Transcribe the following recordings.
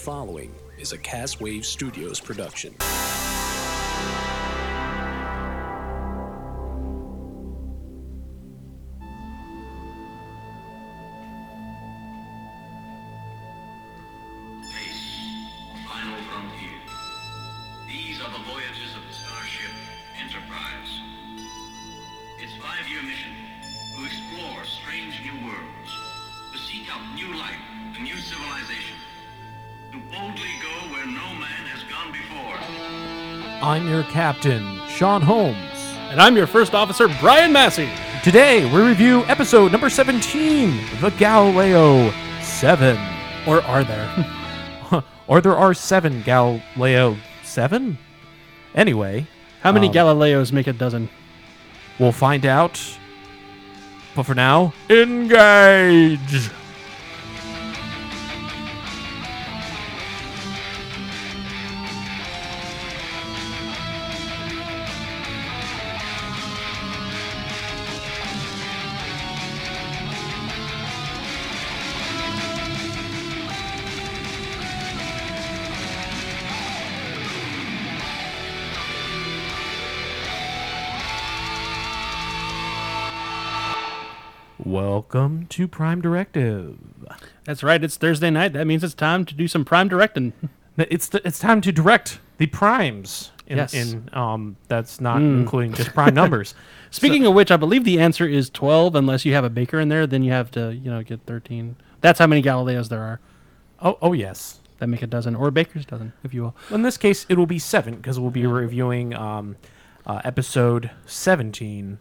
following is a Cast Wave Studios production. Captain, Sean Holmes. And I'm your first officer, Brian Massey. Today we review episode number 17, The Galileo 7. Or are there? or there are seven Galileo 7? Anyway, How many Um, Galileos make a dozen? we'll find out. But for now, engage! Welcome to Prime Directive. That's right. It's Thursday night. That means it's time to do some prime directing. It's the, it's time to direct the primes. In, Yes. in um that's not including just prime numbers. Speaking of which, I believe the answer is 12 unless you have a baker in there, then you have to, you know, get 13. That's how many Galileos there are. Oh oh yes. That make a dozen or a baker's dozen, if you will. In this case, it will be seven because we'll be reviewing um, uh, episode seventeen,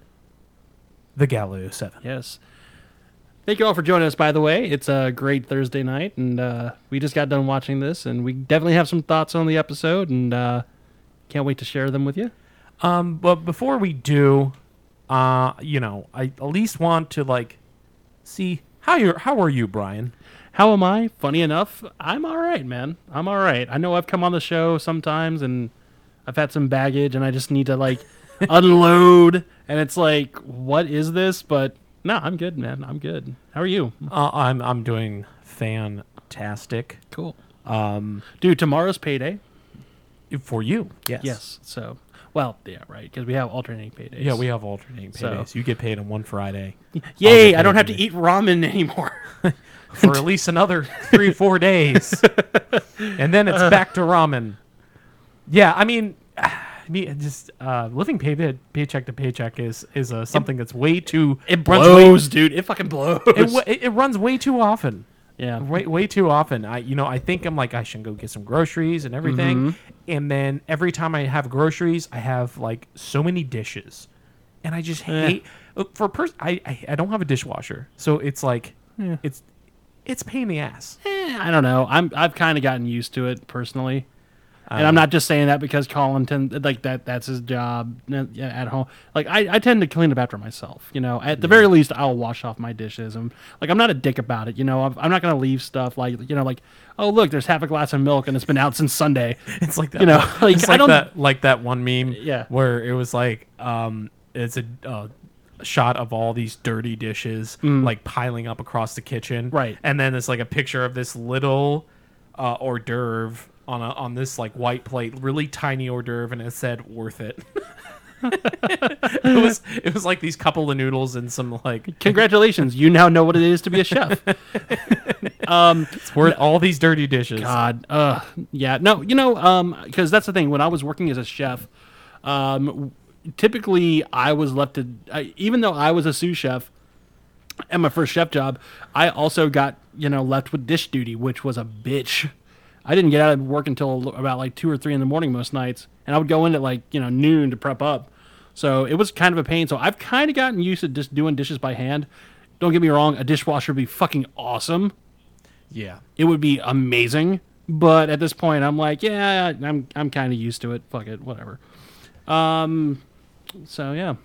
the Galileo Seven. Yes. Thank you all for joining us, by the way. It's a great Thursday night, and uh, we just got done watching this, and we definitely have some thoughts on the episode, and uh, can't wait to share them with you. Um, but before we do, uh, you know, I at least want to like see how you how are you, Brian? How am I? Funny enough, I'm all right, man. I'm all right. I know I've come on the show sometimes and I've had some baggage and I just need to like unload. And it's like, what is this? But no, I'm good, man. I'm good. How are you? Uh, I'm I'm doing fantastic Cool. um, Dude, tomorrow's payday. for you. Yes. Yes. So, well, yeah, right. Because we have alternating paydays. Yeah, we have alternating So- paydays. You get paid on one Friday Yay! I don't have to eat ramen anymore. for at least another three four days, and then it's back to ramen. Yeah, I mean, I mean, just uh, living pay paycheck to paycheck is is uh, something that's way too It runs way- blows, dude. It fucking blows. it, it, it runs way too often. yeah. Way, way too often. I you know I think I'm like I should go get some groceries and everything, Mm-hmm. and then every time I have groceries, I have like so many dishes, and I just Eh. hate uh, for a person. I, I I don't have a dishwasher, so it's like it's it's pain in the ass. Eh, I don't know. I'm I've kind of gotten used to it personally, and Um, I'm not just saying that because Colin tend like that. That's his job uh, at home. Like I, I tend to clean up after myself. You know, at the very least, I'll wash off my dishes. And like I'm not a dick about it. You know, I'm, I'm not gonna leave stuff like you know like oh look, there's half a glass of milk and it's been out since Sunday. It's like that. You know, like, it's I don't- that like that one meme. Yeah. where it was like um, it's a. Uh, shot of all these dirty dishes like piling up across the kitchen Mm. Right. and then it's like a picture of this little uh, hors d'oeuvre on a on this like white plate really tiny hors d'oeuvre and it said worth it it was it was like these couple of noodles and some like Congratulations, you now know what it is to be a chef. Um, it's worth all these dirty dishes God, uh, yeah, no, you know, um, because that's the thing. When I was working as a chef, um, typically I was left to, I, even though I was a sous chef at my first chef job, I also got you know left with dish duty, which was a bitch. I didn't get out of work until about like two or three in the morning most nights, and I would go in at like you know noon to prep up. So it was kind of a pain. So I've kind of gotten used to just doing dishes by hand. Don't get me wrong, a dishwasher would be fucking awesome yeah it would be amazing. But at this point, I'm like, yeah, I'm I'm kind of used to it. Fuck it, whatever. Um, so yeah.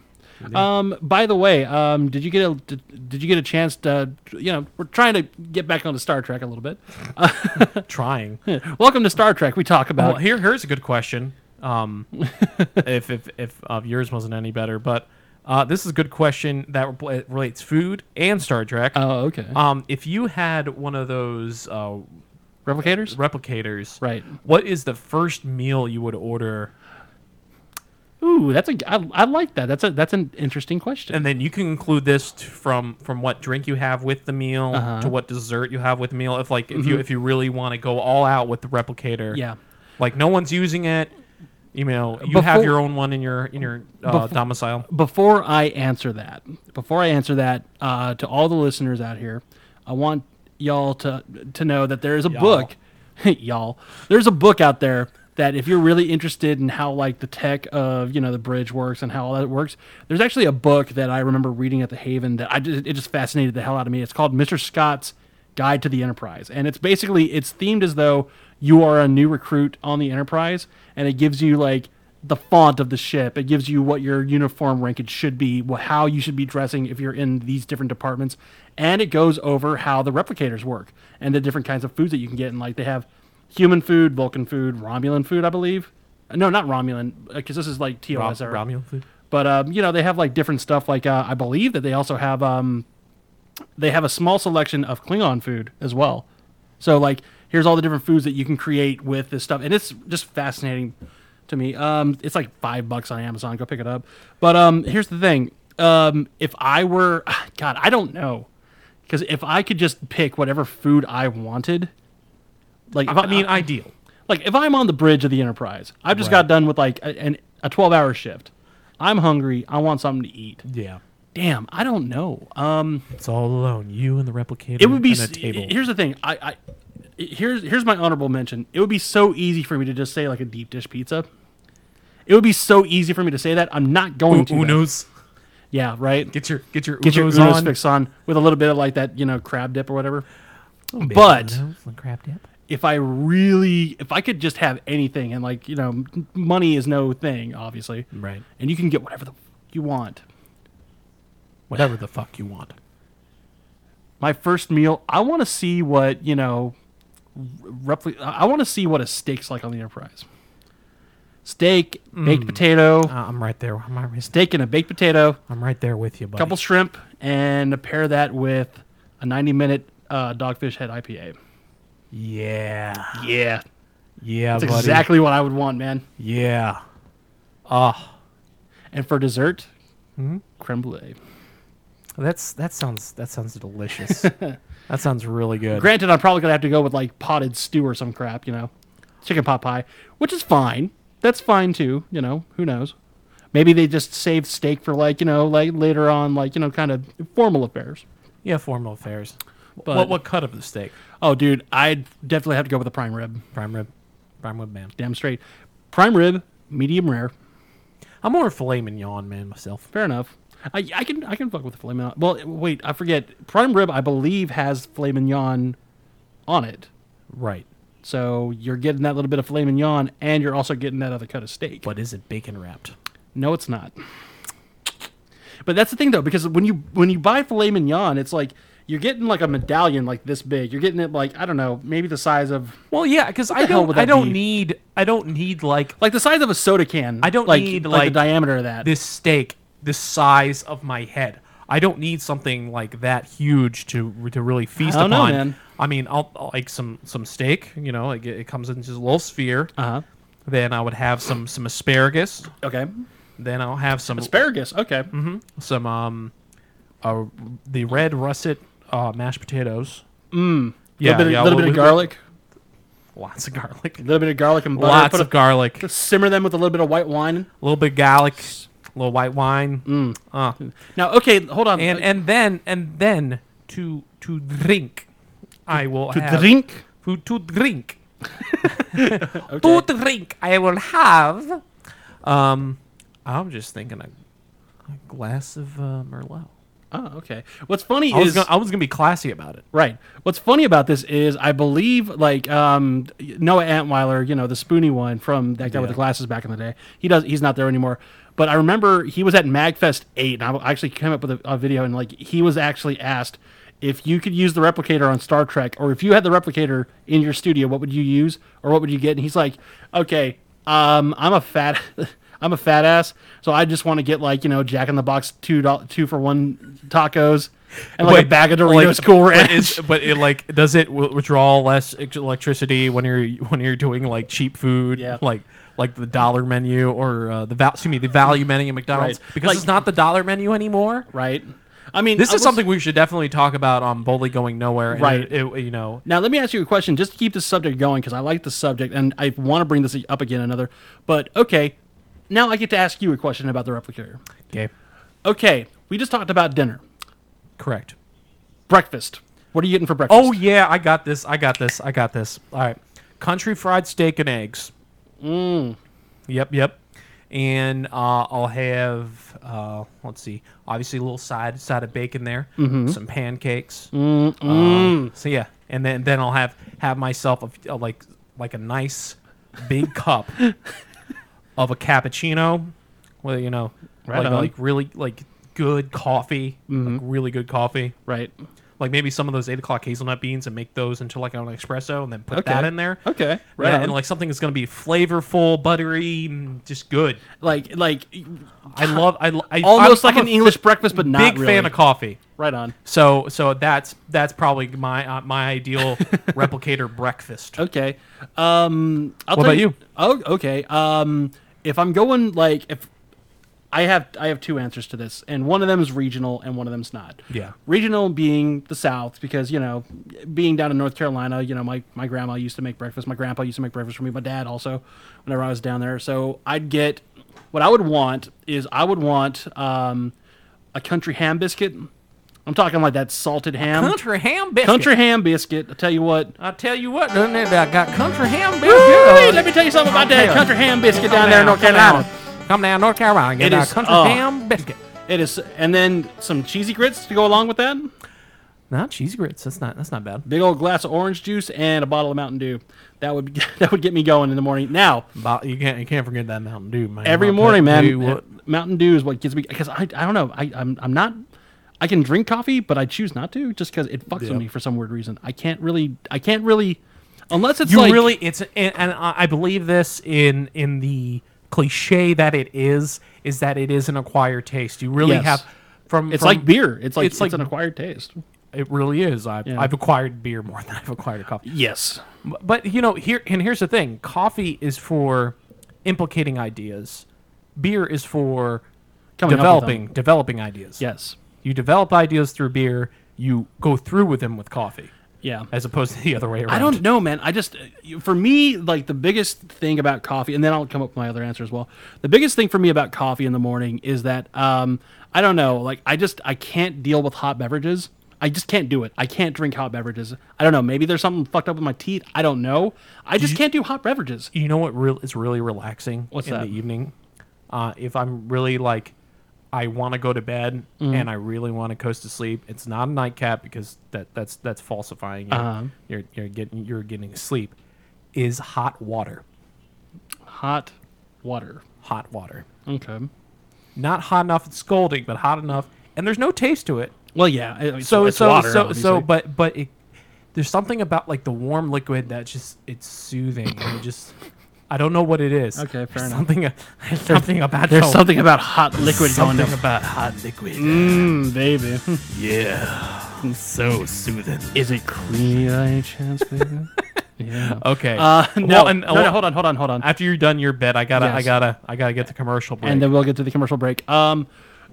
Um, by the way, um, did you get a did, did you get a chance to you know we're trying to get back onto Star Trek a little bit. trying Welcome to Star Trek. We talk about Well, here here's a good question. Um, if if if uh, yours wasn't any better, but uh, this is a good question that re- relates food and Star Trek. Oh, okay. Um, if you had one of those uh, Replicators? replicators. Right. What is the first meal you would order? Ooh, that's a. I, I like that. That's a. That's an interesting question. And then you can include this t- from from what drink you have with the meal Uh-huh. to what dessert you have with the meal. If like if you if you really want to go all out with the replicator, Mm-hmm. Yeah. like no one's using it. You know, you have your own one in your in your uh, domicile. before I answer that, before I answer that, uh, to all the listeners out here, I want y'all to to know that there is a book, y'all. There's a book out there that if you're really interested in how like the tech of you know the bridge works and how all that works, there's actually a book that I remember reading at the Haven that I just, it just fascinated the hell out of me. It's called Mr. Scott's Guide to the Enterprise, and it's basically it's themed as though you are a new recruit on the Enterprise, and it gives you like the font of the ship. It gives you what your uniform rankage should be, how you should be dressing if you're in these different departments, and it goes over how the replicators work and the different kinds of foods that you can get. And like they have human food, Vulcan food, Romulan food, I believe. Uh, No, not Romulan, because this is like Rom- TOS era. Romulan food. But um, you know, they have like different stuff. Like uh, I believe that they also have um, they have a small selection of Klingon food as well. So like, here's all the different foods that you can create with this stuff, and it's just fascinating to me. Um, it's like five bucks on Amazon. Go pick it up. But um, here's the thing. Um, if I were, God, I don't know, because if I could just pick whatever food I wanted, like if I mean, ideal. like if I'm on the bridge of the Enterprise, I've just got done with like a, an, a 12 hour shift. I'm hungry. I want something to eat. Yeah, Damn, I don't know. Um, it's all alone. You and the replicator. it would be. and a s- table. Here's the thing. I, I here's here's my honorable mention. It would be so easy for me to just say like a deep dish pizza. It would be so easy for me to say that. I'm not going U- to. Unos. Yeah, right. Get your get your Get your Unos Unos on. fix on with a little bit of like that, you know, crab dip or whatever. But- crab dip. If I really, if I could just have anything, and like you know, money is no thing, obviously, Right. and you can get whatever the f- you want. Whatever the fuck you want. My first meal, I want to see what you know, roughly. I want to see what a steak's like on the Enterprise. Steak, baked potato, Uh, I'm right there. I'm right, steak and a baked potato, I'm right there with you, buddy. couple shrimp, and pair that with a 90 minute uh, Dogfish Head IPA. Yeah. Yeah, Yeah, that's buddy. exactly what I would want, man. Yeah. Ah. And for dessert, Hmm? creme brulee. That's that sounds that sounds delicious. that sounds really good. Granted, I'm probably gonna have to go with like potted stew or some crap, you know, chicken pot pie, which is fine. That's fine too, you know. Who knows? Maybe they just save steak for like you know, like later on, like you know, kind of formal affairs. yeah, formal affairs. But- what what cut of the steak? Oh, dude, I'd definitely have to go with the prime rib. Prime rib. Prime rib, man. Damn straight. Prime rib, medium rare. I'm more a filet mignon man myself. Fair enough. I, I can I can fuck with the filet mignon. Well, wait, I forget. Prime rib, I believe, has filet mignon on it. Right. So you're getting that little bit of filet mignon, and you're also getting that other cut of steak. But is it bacon wrapped? No, it's not. But that's the thing though, because when you when you buy filet mignon, it's like you're getting like a medallion like this big. You're getting it like I don't know, maybe the size of Well, yeah, because I don't I don't be? need I don't need like like the size of a soda can. I don't like, need, like, like, the diameter of that. this steak this size of my head. I don't need something like that huge to to really feast I know, upon. man. I mean, I'll, I'll like some some steak. You know, like it, it comes in just a little sphere. Uh huh. Then I would have some some asparagus. Okay. Then I'll have some Asparagus. Okay. Mm-hmm, some um, uh, the red russet uh, mashed potatoes. Mm. Yeah. Little bit, yeah, little well, bit of garlic. Lots of garlic. A little bit of garlic and butter. Lots Put of a, garlic. A simmer them with a little bit of white wine. A little bit of garlic. A little white wine. Uh. Now, okay, hold on. And and then and then to to drink, I will to have drink. to, to drink. Okay. To drink, I will have. Um, I'm just thinking a, a glass of uh, Merlot. Oh, okay. What's funny I is gonna, I was gonna be classy about it. Right. What's funny about this is I believe like um, Noah Antwiler, you know, the spoony one from that guy with the glasses back in the day. He does. He's not there anymore. But I remember he was at Magfest eight, and I actually came up with a, a video, and like he was actually asked if you could use the replicator on Star Trek, or if you had the replicator in your studio, what would you use, or what would you get? And he's like, okay, um, I'm a fat. I'm a fat ass, so I just want to get like you know Jack in the Box two two for one tacos and like a Wait, bag of like, Doritos Cool but Ranch. is- But it like does it withdraw less electricity when you're when you're doing like cheap food, Yeah. like like the dollar menu or uh, the val- excuse me the value menu at McDonald's Right. because Like- it's not the dollar menu anymore. right? I mean, This I is was- something we should definitely talk about on Boldly Going Nowhere. and Right. it- it- you know, Now, let me ask you a question just to keep this subject going because I like the subject and I want to bring this up again another. But okay, now I get to ask you a question about the replicator. okay, Okay, we just talked about dinner, correct. breakfast. What are you getting for breakfast? Oh yeah, I got this. I got this. I got this. All right, country fried steak and eggs. Mm. Yep, yep. And uh, I'll have uh, let's see, obviously a little side side of bacon there, mm-hmm. some pancakes. Um, so yeah, and then then I'll have have myself a, a, like like a nice big cup of a cappuccino, well you know, Right like, on. like really like good coffee, like really good coffee right. like maybe some of those eight o'clock hazelnut beans and make those into like an espresso and then put Okay. that in there. Okay, right Yeah, and like something that's gonna be flavorful, buttery, just good. Like, like I love. I, I almost I'm- like I'm an English breakfast, but not big really. fan of coffee. Right on. So so that's that's probably my uh, my ideal replicator breakfast. Okay. Um, I'll What about you? Oh, okay. Um, if I'm going like if I have I have two answers to this, and one of them is regional, and one of them's not. Yeah. Regional being the South, because you know, being down in North Carolina, you know, my my grandma used to make breakfast. My grandpa used to make breakfast for me. My dad also, whenever I was down there. So I'd get what I would want is I would want um, a country ham biscuit. I'm talking like that salted ham. Country ham biscuit. Country ham biscuit. I tell you what, I tell you what, doesn't it? I got country ham biscuit. Let me tell you something about that Come country ham biscuit Come down there in North come Carolina. down. Come down North Carolina and get It a is- country oh. ham biscuit. It is, and then some cheesy grits to go along with that. Not cheesy grits. That's not that's not bad. Big old glass of orange juice and a bottle of Mountain Dew. That would that would get me going in the morning. Now you can't you can't forget that Mountain Dew, man. every Mountain morning, man, Dew, Mountain Dew is what gets me because I, I don't know I I'm I'm not I can drink coffee, but I choose not to just because it fucks with me for some weird reason. I can't really I can't really unless it's you like really it's and, and I believe this in in the cliche that it is is that it is an acquired taste. You really Yes. have from it's from- like beer. It's like it's it's, like- an acquired taste. It really is. I've, Yeah. I've acquired beer more than I've acquired coffee. Yes. But, but you know here and here's the thing: coffee is for implicating ideas. Beer is for Coming developing developing ideas. Yes. You develop ideas through beer. You go through with them with coffee, Yeah. as opposed to the other way around. I don't know, man. I just, for me, like the biggest thing about coffee, and then I'll come up with my other answer as well. The biggest thing for me about coffee in the morning is that, um, I don't know, like I just, I can't deal with hot beverages. I just can't do it. I can't drink hot beverages. I don't know. Maybe there's something fucked up with my teeth. I don't know. I just can't do hot beverages. You know what real is really relaxing What's in that? the evening? Uh, if I'm really like, I want to go to bed Mm-hmm. and I really want to coast to sleep. It's not a nightcap because that that's that's falsifying. You're, Uh-huh. you're you're getting you're getting sleep. Is hot water, Hot water. hot water, Okay. not hot enough it's scalding, but hot enough, and there's no taste to it. Well, yeah. it- So it's so water, so obviously. so, but but it, there's something about like the warm liquid that just it's soothing and it just. I don't know what it is. Okay, fair There's enough. Something, there's something about there's the- something about hot liquid going something about hot liquid. Mmm, baby. Yeah, so soothing. Is it creamy by any chance, baby? yeah. Okay. Uh, no, Well, and- no, well, no, hold on, hold on, hold on. After you're done your bed, I gotta, I gotta, I gotta get the commercial break. and then we'll get to the commercial break. Um,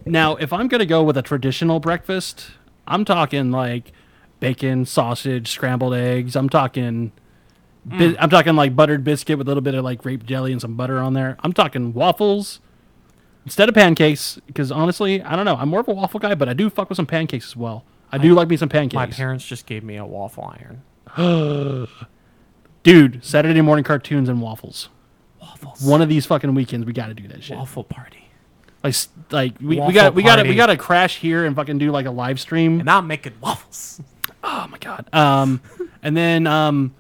now, if I'm gonna go with a traditional breakfast, I'm talking like bacon, sausage, scrambled eggs. I'm talking, Mm. I'm talking like buttered biscuit with a little bit of like grape jelly and some butter on there. I'm talking waffles instead of pancakes because honestly, I don't know. I'm more of a waffle guy, but I do fuck with some pancakes as well. I do like me some pancakes. my parents just gave me a waffle iron. Dude, Saturday morning cartoons and waffles. Waffles. One of these fucking weekends, we got to do that shit. waffle party. Like, like we, we got we got to we got to crash here and fucking do like a live stream. And I'm making waffles. Oh my god. Um, and then um,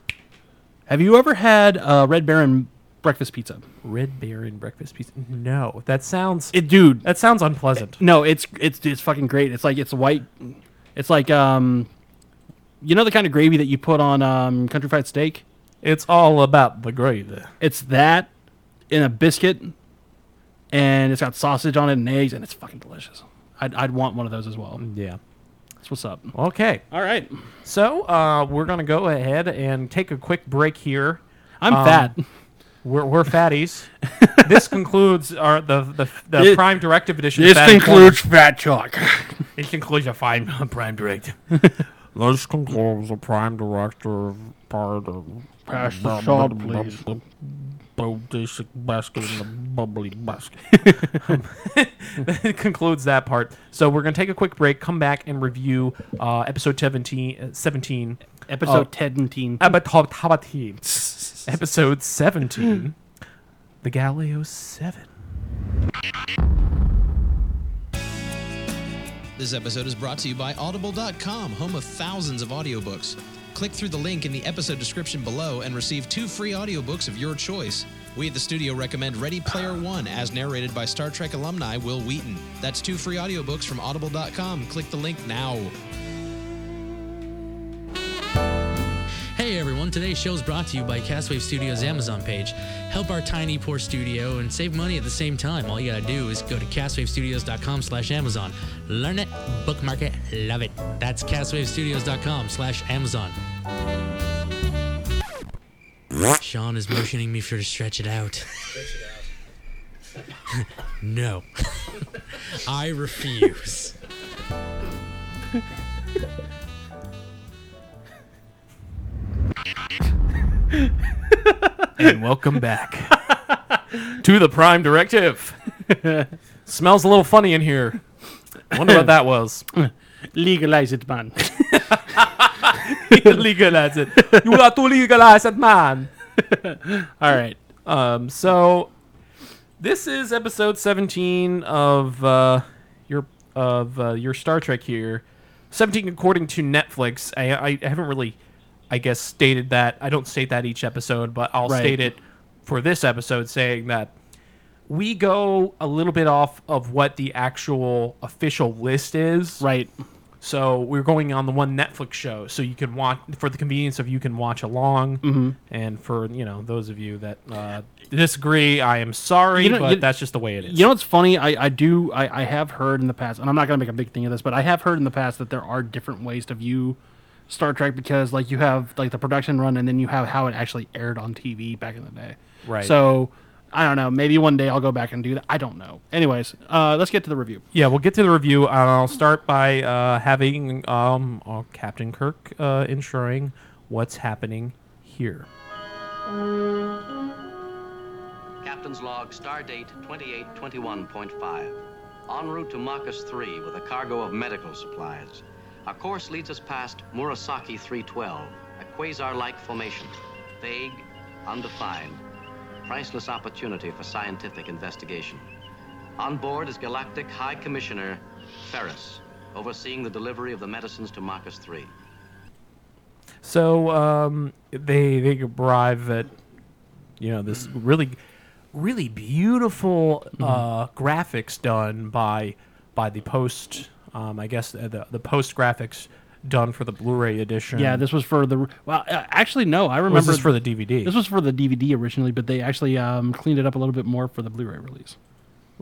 have you ever had uh, Red Baron breakfast pizza? Red Baron breakfast pizza. No, that sounds. It, dude. that sounds unpleasant. No, it's it's it's fucking great. It's like it's white. It's like um, you know the kind of gravy that you put on um country fried steak. It's all about the gravy. It's that in a biscuit, and it's got sausage on it and eggs, and it's fucking delicious. I'd, I'd want one of those as well. Yeah. That's what's up. Okay. All right, So uh, we're gonna go ahead and take a quick break here. I'm Um, fat. We're, we're fatties. this concludes our the the, the This- Prime Directive edition. of This concludes Fat Chalk. Corner. This concludes a fine Prime Directive. this concludes the Prime Directive part of Pass the salt, please. Basic basket in the bubbly basket. it concludes that part. So we're gonna take a quick break, come back and review uh, episode 17, uh, 17 Episode. 10 Episode 17. Episode 17. The Galileo 7. This episode is brought to you by Audible.com, home of thousands of audiobooks. Click through the link in the episode description below and receive two free audiobooks of your choice. We at the studio recommend Ready Player One, as narrated by Star Trek alumni Wil Wheaton. That's two free audiobooks from Audible.com. Click the link now. Everyone, today's show is brought to you by Castwave Studios Amazon page. Help our tiny poor studio and save money at the same time. All you gotta do is go to castwavestudios.com slash Amazon. Learn it, bookmark it, love it. That's castwavestudios.com slash Amazon. Sean is motioning me for to stretch it out. no. I refuse. And welcome back to the Prime Directive. Smells a little funny in here. Wonder what that was. Legalize it, man. legalize it. You got to legalize it, man. All right. Um, so this is episode 17 of uh, your of uh, your Star Trek here. 17 according to Netflix. I, I haven't really, I guess, stated that. I don't state that each episode, but I'll Right. state it for this episode, saying that we go a little bit off of what the actual official list is. Right. So we're going on the one Netflix show, so you can watch for the convenience of you can watch along, Mm-hmm. and for you know those of you that uh, disagree, I am sorry, You know- but you- that's just the way it is. You know what's funny? I, I do I, I have heard in the past, and I'm not gonna make a big thing of this, but I have heard in the past that there are different ways to view Star Trek because like you have like the production run, and then you have how it actually aired on TV back in the day. Right. So I don't know. Maybe one day I'll go back and do that. I don't know. Anyways, uh, let's get to the review. yeah, we'll get to the review. I'll start by uh, having um, uh, Captain Kirk uh, ensuring what's happening here. Captain's log, star date 2821.5. En route to Makus 3 with a cargo of medical supplies. Our course leads us past Murasaki 312, a quasar-like formation. Vague, undefined, priceless opportunity for scientific investigation. On board is Galactic High Commissioner Ferris, overseeing the delivery of the medicines to Makus 3. So um, they they arrive at you know this really really beautiful uh, graphics done by by the post um, I guess uh, the the post graphics done for the Blu-ray edition. Yeah, this was for the well. Uh, actually, no, I remember was this for the DVD. This was for the DVD originally, but they actually um, cleaned it up a little bit more for the Blu-ray release.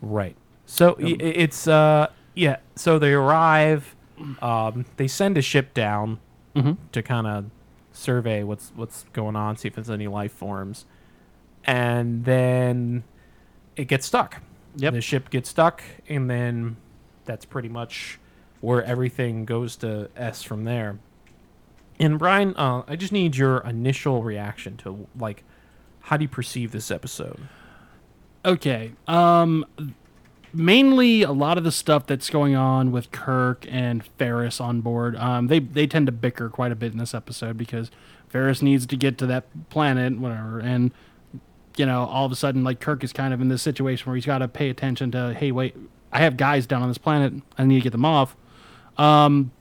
Right. So i it's uh yeah. So they arrive. Um, they send a ship down to kind of survey what's what's going on, see if there's any life forms, and then it gets stuck. Yep. The ship gets stuck, and then that's pretty much where everything goes to S from there. And Brian, uh, I just need your initial reaction to like, how do you perceive this episode? Okay. Um mainly a lot of the stuff that's going on with Kirk and Ferris on board. Um they they tend to bicker quite a bit in this episode because Ferris needs to get to that planet whatever and you know, all of a sudden like Kirk is kind of in this situation where he's got to pay attention to hey, wait, I have guys down on this planet. I need to get them off. Um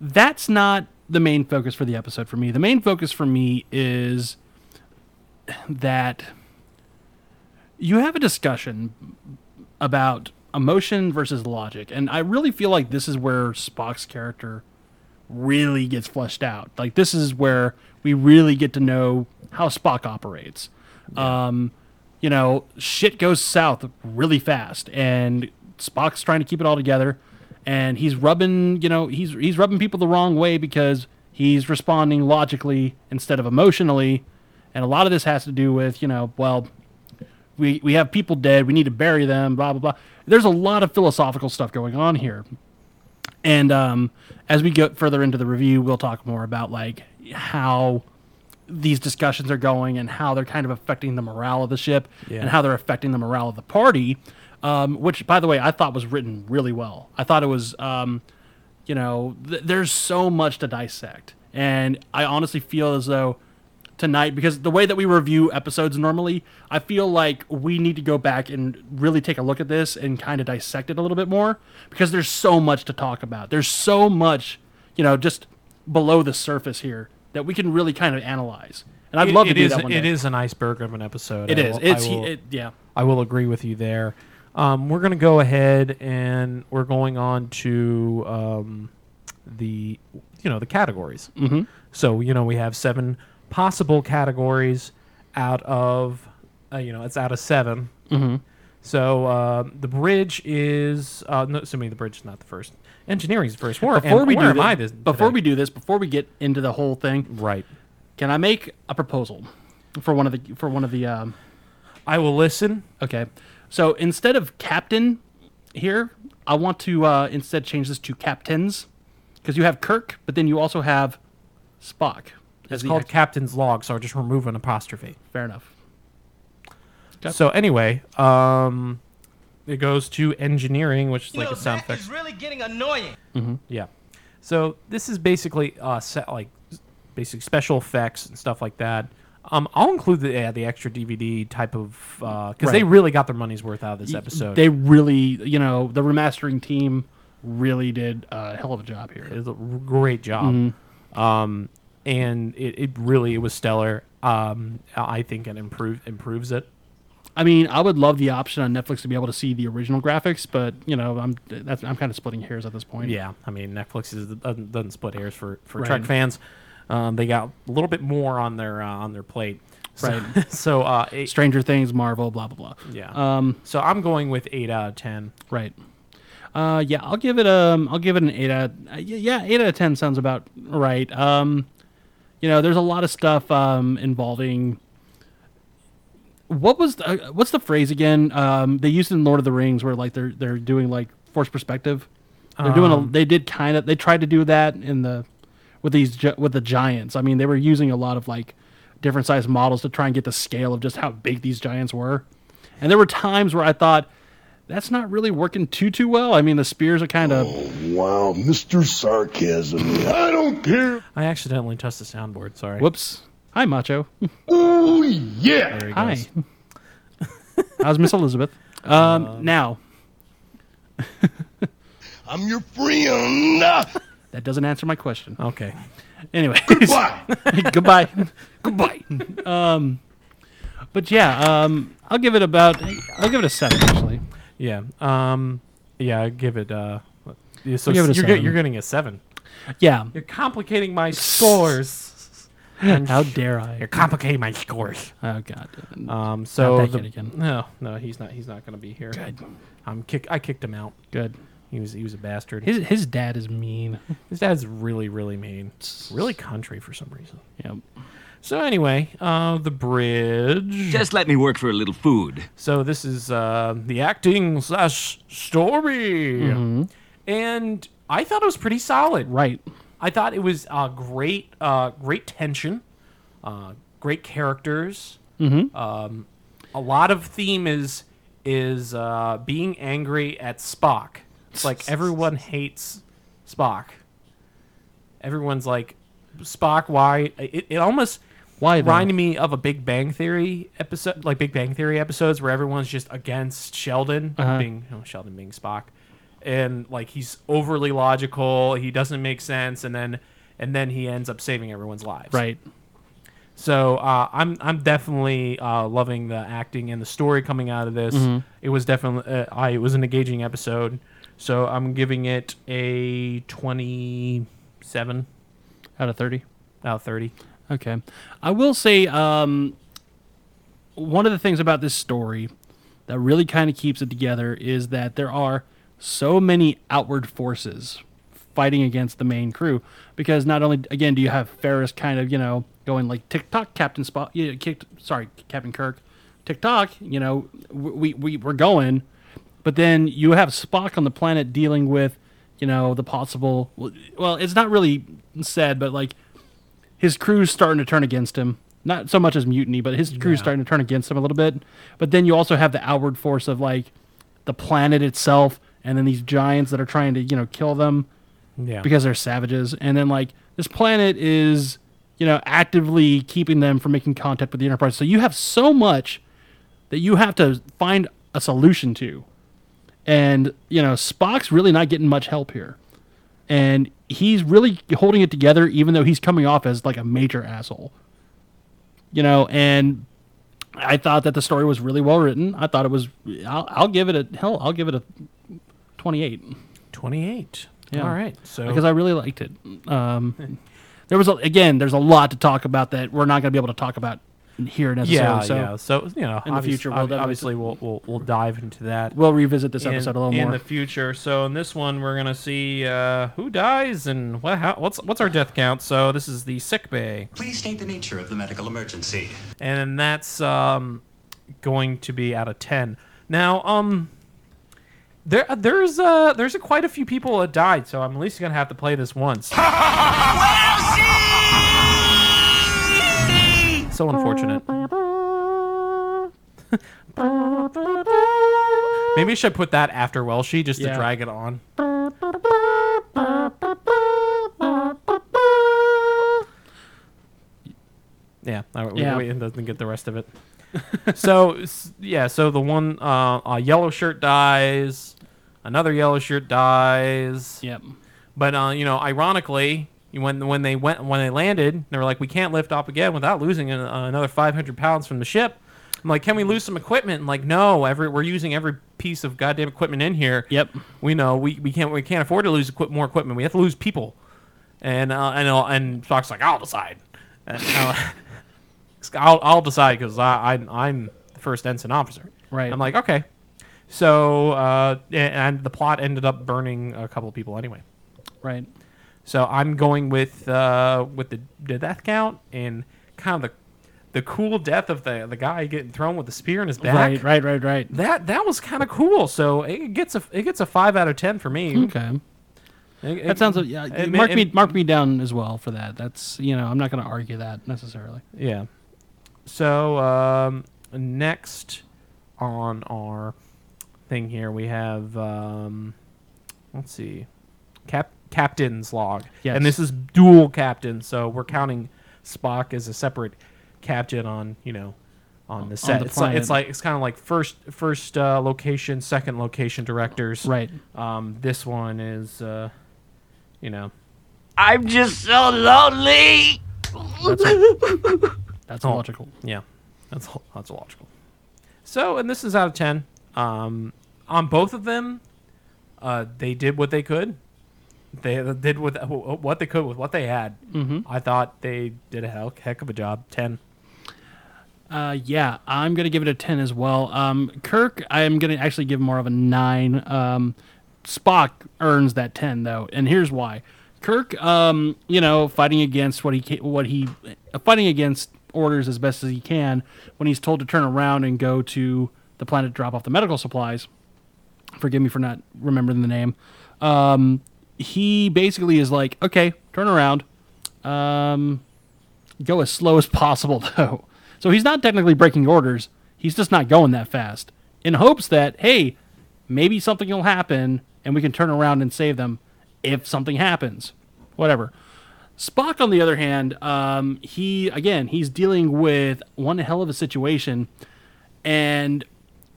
that's not the main focus for the episode for me. The main focus for me is that you have a discussion about emotion versus logic and i really feel like this is where spock's character really gets fleshed out. Like this is where we really get to know how spock operates. Um you know, shit goes south really fast, and Spock's trying to keep it all together, and he's rubbing, you know, he's he's rubbing people the wrong way because he's responding logically instead of emotionally, and a lot of this has to do with, you know, well, we we have people dead, we need to bury them, blah blah blah. There's a lot of philosophical stuff going on here. And um, as we get further into the review, we'll talk more about like how these discussions are going and how they're kind of affecting the morale of the ship and how they're affecting the morale of the party. Um, which, by the way, I thought was written really well. I thought it was, um, you know, th- there's so much to dissect, and I honestly feel as though tonight because the way that we review episodes normally, I feel like we need to go back and really take a look at this and kind of dissect it a little bit more because there's so much to talk about. There's so much, you know, just below the surface here that we can really kind of analyze. And I'd It- love to do is- that one It day. is an iceberg of an episode. It I is. will- It's will, it, yeah. I will agree with you there. Um, we're going to go ahead and we're going on to um, the you know the categories. Mm-hmm. So you know we have seven possible categories out of uh, you know it's out of 7 Mm-hmm. So um, the bridge is uh, no, assuming the bridge is not the first. Engineering is the first. Where, Before and we do this, this before we do this, before we get into the whole thing, right, can I make a proposal for one of the for one of the um, I will listen. Okay. So instead of captain here, I want to uh, instead change this to captains because you have Kirk, but then you also have Spock. It's called ex- Captain's Log, so I'll just remove an apostrophe. Fair enough. So anyway, um, it goes to engineering, which is like a sound effect. really getting annoying. Yeah. So this is basically uh, set, like basically special effects and stuff like that. Um, I'll include the yeah, the extra DVD type of because they Right. really got their money's worth out of this episode. They really, you know, the remastering team really did a hell of a job here. It was a great job. Mm-hmm. Um, and it, it really it was stellar. Um, I think it improve improves it. I mean, I would love the option on Netflix to be able to see the original graphics, but you know, I'm that's I'm kind of splitting hairs at this point. Yeah, I mean Netflix is, doesn't, doesn't split hairs for for Right. Trek fans. Um, they got a little bit more on their uh, on their plate. So, Right. so uh, eight, Stranger Things, Marvel, blah blah blah. yeah. Um, so I'm going with eight out of ten. Right. Uh, yeah, I'll give it um, I'll give it an eight out. Uh, yeah, eight out of ten sounds about right. Um, you know, there's a lot of stuff um involving. What was the, uh, what's the phrase again? Um, they used it in Lord of the Rings where like they're they're doing like forced perspective. They're doing a, Um, they did kind of they tried to do that in the with these with the giants. I mean, they were using a lot of like different size models to try and get the scale of just how big these giants were. And there were times where I thought that's not really working too too well. I mean, the spears are kind of Wow, Mr. Sarcasm. I don't care. I accidentally touched the soundboard. Sorry. whoops. Hi, Macho. Oh, yeah. There he Hi. goes. How's Miss Elizabeth? Um, now I'm your friend. That doesn't answer my question. Okay. Anyway, Bye. goodbye, goodbye. Um, but yeah, um, I'll give it about I'll give it a seven actually. Yeah. Um. Yeah. Give it. Uh. So I'll give it a you're, get, you're getting a seven. Yeah. You're complicating my scores. How dare I? You're complicating my scores. Oh God. Um. So that the- kid again. no, no, he's not. He's not going to be here. Good. I'm kick. I kicked him out. Good. He was. He was a bastard. His his dad is mean. His dad's really, really mean. Really country for some reason. Yep. So anyway, uh, the bridge. Just let me work for a little food. So this is uh, the acting slash story, and I thought it was pretty solid. Right. I thought it was uh, great, uh, great tension, uh, great characters. Mm-hmm. Um, a lot of theme is is uh, being angry at Spock. It's like everyone hates Spock. Everyone's like Spock. Why? It, it almost Why though? reminded me of a Big Bang Theory episode, like Big Bang Theory episodes where everyone's just against Sheldon Uh-huh. being you know, Sheldon being Spock, and like he's overly logical. He doesn't make sense, and then and then he ends up saving everyone's lives. Right. So uh, I'm I'm definitely uh, loving the acting and the story coming out of this. Mm-hmm. It was definitely uh, I it was an engaging episode. So I'm giving it a 27 Out of thirty. out of 30. Okay. I will say, um, one of the things about this story that really kind of keeps it together is that there are so many outward forces fighting against the main crew because not only again do you have Ferris kind of you know going like TikTok Captain Spot yeah, sorry Captain Kirk TikTok you know we we we're going but then you have Spock on the planet dealing with you know the possible well it's not really said but like his crew's starting to turn against him. Not so much as mutiny, but his crew's starting to turn against him a little bit. But then you also have the outward force of like the planet itself, and then these giants that are trying to you know kill them Yeah. because they're savages. And then like this planet is you know actively keeping them from making contact with the Enterprise. So you have so much that you have to find a solution to. And you know Spock's really not getting much help here and he's really holding it together even though he's coming off as like a major asshole you know and i thought that the story was really well written i thought it was i'll, I'll give it a hell i'll give it a 28 28. Yeah. All right. So because i really liked it um there was a, again there's a lot to talk about that we're not going to be able to talk about here necessarily yeah, so yeah. So you know, in the future, we'll obviously we'll, we'll we'll dive into that. we'll revisit this in, episode a little more in the future. So in this one, we're gonna see uh, who dies and what how, what's what's our death count. So this is the sick bay, Please state the nature of the medical emergency. and that's um, going to be out of ten. Now, um, there there's uh there's a quite a few people that died, so I'm at least gonna have to play this once. so unfortunate. Maybe I should put that after Welshie just to drag it on. Yeah, I, we, Yeah. we- doesn't get the rest of it. so yeah, so the one uh, a yellow shirt dies, another yellow shirt dies. yep But uh, you know, ironically, when when they went when they landed, they were like, "We can't lift off again without losing another 500 pounds from the ship." I'm like, "Can we lose some equipment?" And like, no, every we're using every piece of goddamn equipment in here. Yep. We know we, we can't we can't afford to lose equi- more equipment. We have to lose people. And uh, and uh, and Spock's like, "I'll decide." And, uh, I'll I'll decide because I, I I'm the first ensign officer. Right. I'm like, okay. So uh, and the plot ended up burning a couple of people anyway. right So I'm going with uh, with the, the death count and kind of the the cool death of the the guy getting thrown with the spear in his back. right right right right That that was kind of cool. So it gets a it gets a five out of ten for me. okay It- That it- sounds yeah. it- mark me mark me down as well for that. That's you know I'm not going to argue that necessarily. Yeah. So um, next on our thing here we have um, let's see, cap captain's log. Yes. And this is dual captain, so we're counting Spock as a separate captain on you know on the set. the it's like it's like it's kind of like first first uh, location, second location directors. Right. Um, this one is uh, you know I'm just so lonely. That's Oh. logical. Yeah, that's that's logical. So, and this is out of ten. Um, on both of them, uh, they did what they could. They did with what they could with what they had. Mm-hmm. I thought they did a hell, heck of a job. Ten. Uh, yeah, I'm gonna give it a ten as well. Um, Kirk, I'm gonna actually give more of a nine. Um, Spock earns that ten though, and here's why. Kirk, um, you know, fighting against what he what he uh, fighting against orders as best as he can when he's told to turn around and go to the planet to drop off the medical supplies. Forgive me for not remembering the name. Um, he basically is like, okay, turn around. Um, go as slow as possible though. So he's not technically breaking orders. He's just not going that fast. In hopes that, hey, maybe something will happen and we can turn around and save them if something happens. Whatever. Spock, on the other hand, um, he again he's dealing with one hell of a situation, and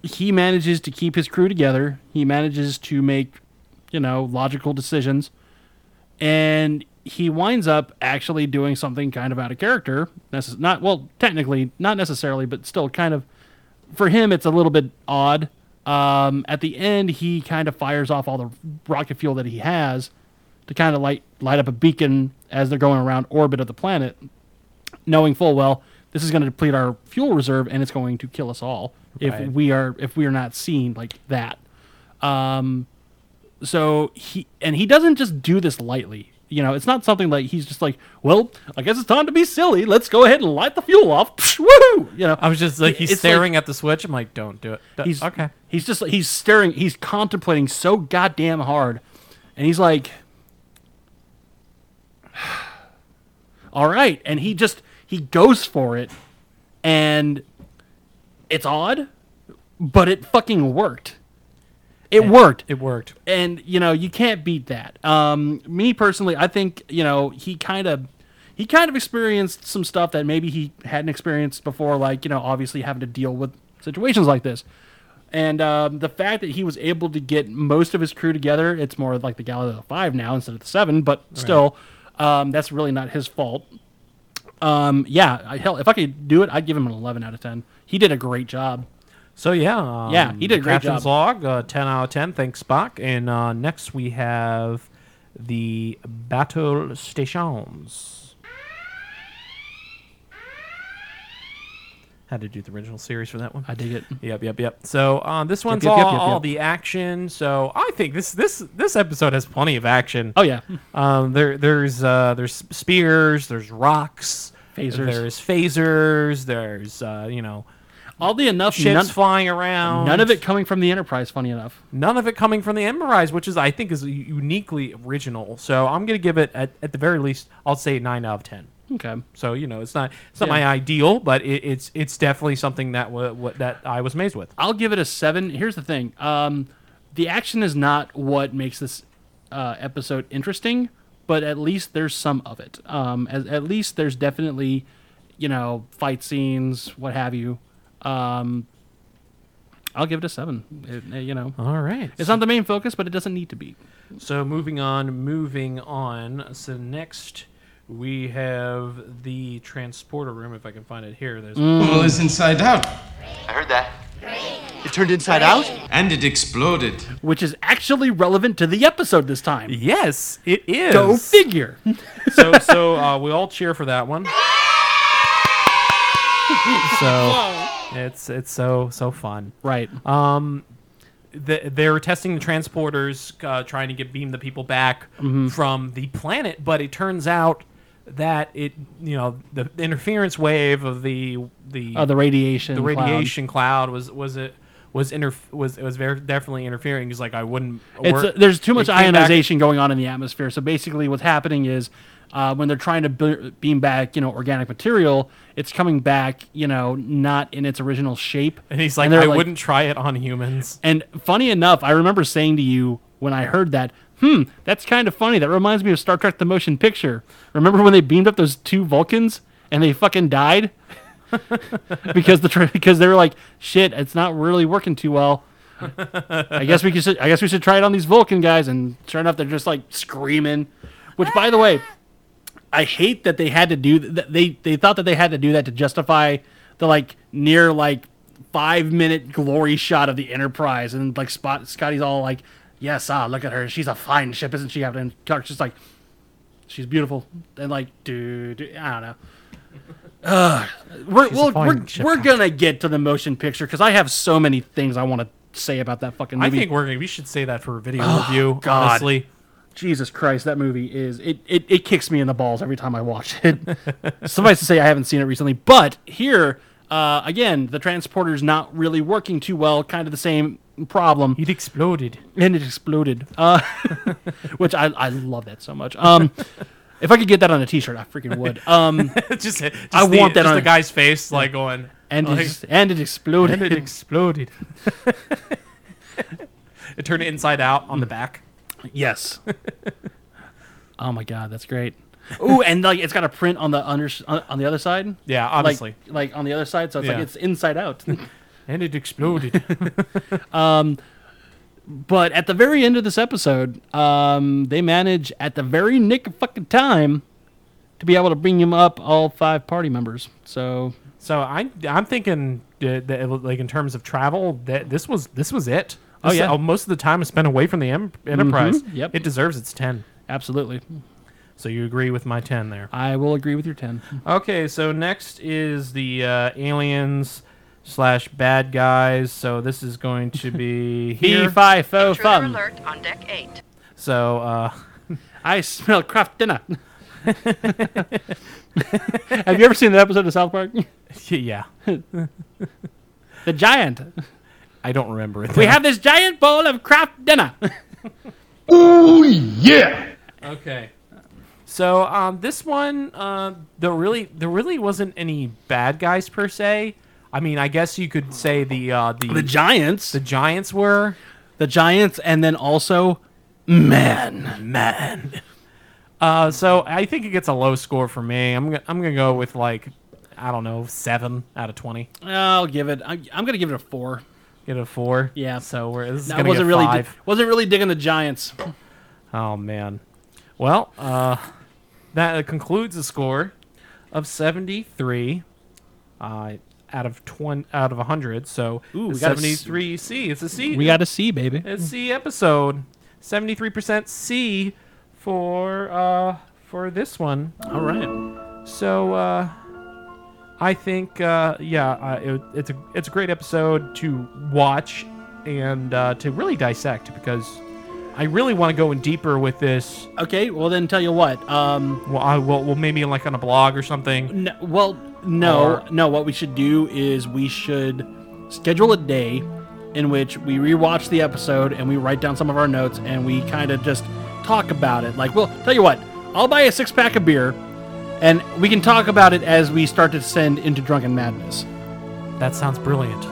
he manages to keep his crew together. He manages to make, you know, logical decisions, and he winds up actually doing something kind of out of character. Necess- not well, technically, not necessarily, but still kind of. For him, it's a little bit odd. Um, at the end, he kind of fires off all the rocket fuel that he has to kind of light light up a beacon as they're going around orbit of the planet, knowing full well this is going to deplete our fuel reserve and it's going to kill us all if we are if we are not seen like that. Um, so he and he doesn't just do this lightly. You know, it's not something like he's just like, well, I guess it's time to be silly. Let's go ahead and light the fuel off. Psh, Woo! You know, I was just like he's It's like- staring at the switch. I'm like, don't do it. D- he's okay. He's just he's staring. He's contemplating so goddamn hard, and he's like, "All right," and he just he goes for it, and it's odd, but it fucking worked. It worked. It worked. and you know you can't beat that. Um, me personally, I think you know he kind of he kind of experienced some stuff that maybe he hadn't experienced before, like you know obviously having to deal with situations like this. And um, the fact that he was able to get most of his crew together, it's more like the Galileo Five now instead of the Seven, but still, um, that's really not his fault. Um, yeah, I, hell, if I could do it, I'd give him an 11 out of 10. He did a great job. So yeah, um, Yeah, he did a great Captain's job. log, uh, ten out of ten. Thanks, Spock. And uh, next we have the battle stations. Had to do the original series for that one. I dig it. Yep, yep, yep. So uh, this one's yep, all, yep, yep, all the action. So I think this this this episode has plenty of action. Oh yeah, Um, there there's uh, there's spears, there's rocks, Phasers. there's phasers, there's uh, you know oddly enough, ships none, flying around. none of it coming from the Enterprise. Funny enough. None of it coming from the Enterprise, which is I think is uniquely original. So I'm gonna give it at, at the very least, I'll say nine out of ten. Okay. So you know, it's not it's not Yeah. my ideal, but it, it's it's definitely something that wa what that I was amazed with. I'll give it a seven. Here's the thing: um, the action is not what makes this uh, episode interesting, but at least there's some of it. Um, at, at least there's definitely, you know, fight scenes, what have you. Um, I'll give it a seven. It- uh, you know, All right. it's not the main focus, but it doesn't need to be. So moving on, moving on. So next we have the transporter room. If I can find it here, there's Well, it's inside out. I heard that. It turned inside out? And it exploded. Which is actually relevant to the episode this time. yes, it is. Go figure. so so uh, we all cheer for that one. so it's it's so so fun. right. Um, the, they're testing the transporters, uh, trying to get beam the people back Mm-hmm. from the planet, but it turns out that it you know the interference wave of the the Uh, the radiation. the cloud. radiation cloud was was it was inter was it was very definitely interfering. He's like I wouldn't. It's uh, there's too much came back- ionization going on in the atmosphere. So basically, what's happening is uh, when they're trying to beam back, you know, organic material, it's coming back, you know, not in its original shape. and he's like they're I wouldn't try it on humans. And funny enough, I remember saying to you when I heard that, "Hmm, that's kind of funny. That reminds me of Star Trek: The Motion Picture. Remember when they beamed up those two Vulcans and they fucking died because the tra- because they were like, shit, it's not really working too well." I guess we should. I guess we should try it on these Vulcan guys. And sure enough, they're just like screaming. Which, by the way, I hate that they had to do that. They they thought that they had to do that to justify the like near like five minute glory shot of the Enterprise, and like Spot Scotty's all like, "Yes, ah, look at her. She's a fine ship, isn't she?" And Kirk's just like, "She's beautiful," and like, dude, I don't know. Ugh. we're She's we'll, fine we're, we're gonna get to the motion picture because I have so many things I want to say about that fucking I movie. think we're gonna, we should say that for a video Oh, review. God. Honestly, Jesus Christ, that movie is it, it, it kicks me in the balls every time I watch it. Suffice to say, I haven't seen it recently, but here uh, again, the transporter's not really working too well. Kind of the same problem, it exploded. and it exploded, uh, which I I love that so much. Um, if I could get that on a T-shirt, I freaking would. Um, just, just I the, want that just on the guy's face, like going and like, it, and it exploded. and it exploded. it turned it inside out on the back. Yes. oh my god, that's great. Ooh, and like it's got a print on the under on, on the other side. Yeah, Like- obviously. like, on the other side, so it's Yeah. like it's inside out. and it exploded. but at the very end of this episode, um, they manage at the very nick of fucking time to be able to bring him up all five party members. So so I I'm thinking that, that, like in terms of travel, that this was this was it. Oh, This- yeah. most of the time is spent away from the em- Enterprise. Mhm, yep. It deserves its ten. absolutely, So you agree with my 10 there? I will agree with your 10. Okay, so next is the uh, aliens slash bad guys. So this is going to be here. Fee, fi, fo, Intruder fum. alert on deck eight. So uh, I smell Kraft Dinner. Have you ever seen that episode of South Park? yeah, The giant. I don't remember it. We have this giant bowl of Kraft Dinner. Oh yeah! Okay. So um, this one, uh, there really there really wasn't any bad guys per se. I mean, I guess you could say the uh, the the giants. the giants were The giants, and then also man. man. Uh, so I think it gets a low score for me. I'm gonna, I'm gonna go with like I don't know seven out of twenty. I'll give it. I, I'm gonna give it a four. Get a four. Yeah. So we're this is I gonna wasn't get really five. di- wasn't really digging the giants. Oh man. Well, uh, that concludes the score of 73 uh, out of 20 out of 100. So Ooh, we got 73 C. It's a C. We got a C, baby. it's C episode. 73% C for uh for this one. All right. So uh I think uh yeah, uh, it, it's a it's a great episode to watch and uh, to really dissect because I really want to go in deeper with this. Okay. Well, then tell you what. Um. Well, I will well maybe like on a blog or something. No, well, no, Or- no. What we should do is we should schedule a day in which we rewatch the episode and we write down some of our notes and we kind of just talk about it. Like, well, tell you what, I'll buy a six pack of beer, and we can talk about it as we start to descend into drunken madness. That sounds brilliant.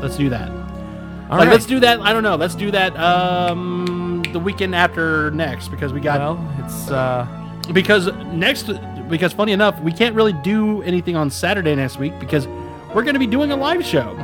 Let's do that. All like, right. let's do that. I don't know. Let's do that um, the weekend after next because we got well, it's uh because next because funny enough we can't really do anything on saturday next week because we're going to be doing a live show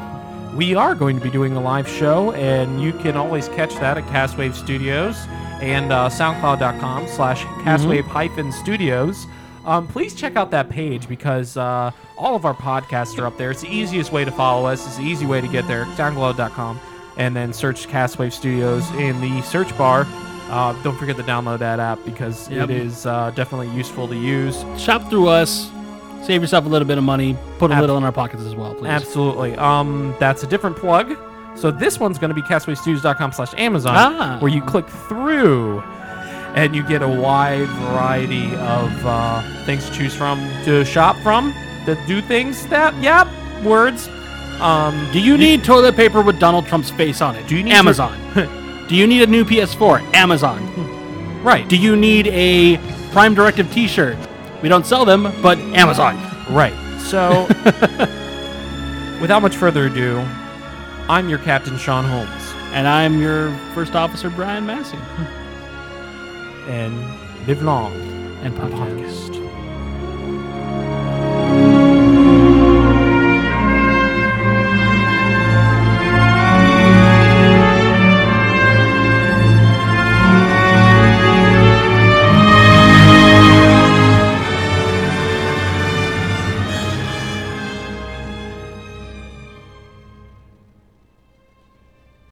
we are going to be doing a live show, and you can always catch that at Castwave Studios and uh, SoundCloud.com slash Castwave hyphen Studios. Um, please check out that page because uh, all of our podcasts are up there. It's the easiest way to follow us. It's the easy way to get there. SoundCloud.com, and then search Castwave Studios in the search bar. Uh, don't forget to download that app because Yep. it is uh, definitely useful to use. shop through us save yourself a little bit of money put a Ab- little in our pockets as well please Absolutely. Um, that's a different plug. So this one's going to be castwavestudios.com slash Amazon, Ah. where you click through and you get a wide variety of uh, things to choose from, to shop from, to do things that, yep, words. Um, do you need toilet paper with donald trump's face on it? Do you need amazon. Do you need a new ps4 amazon. Right, do you need a prime directive t-shirt? We don't sell them but amazon. Right. So, without much further ado, I'm your Captain Sean Holmes, and i'm your first officer brian massey and live long and podcast. podcast.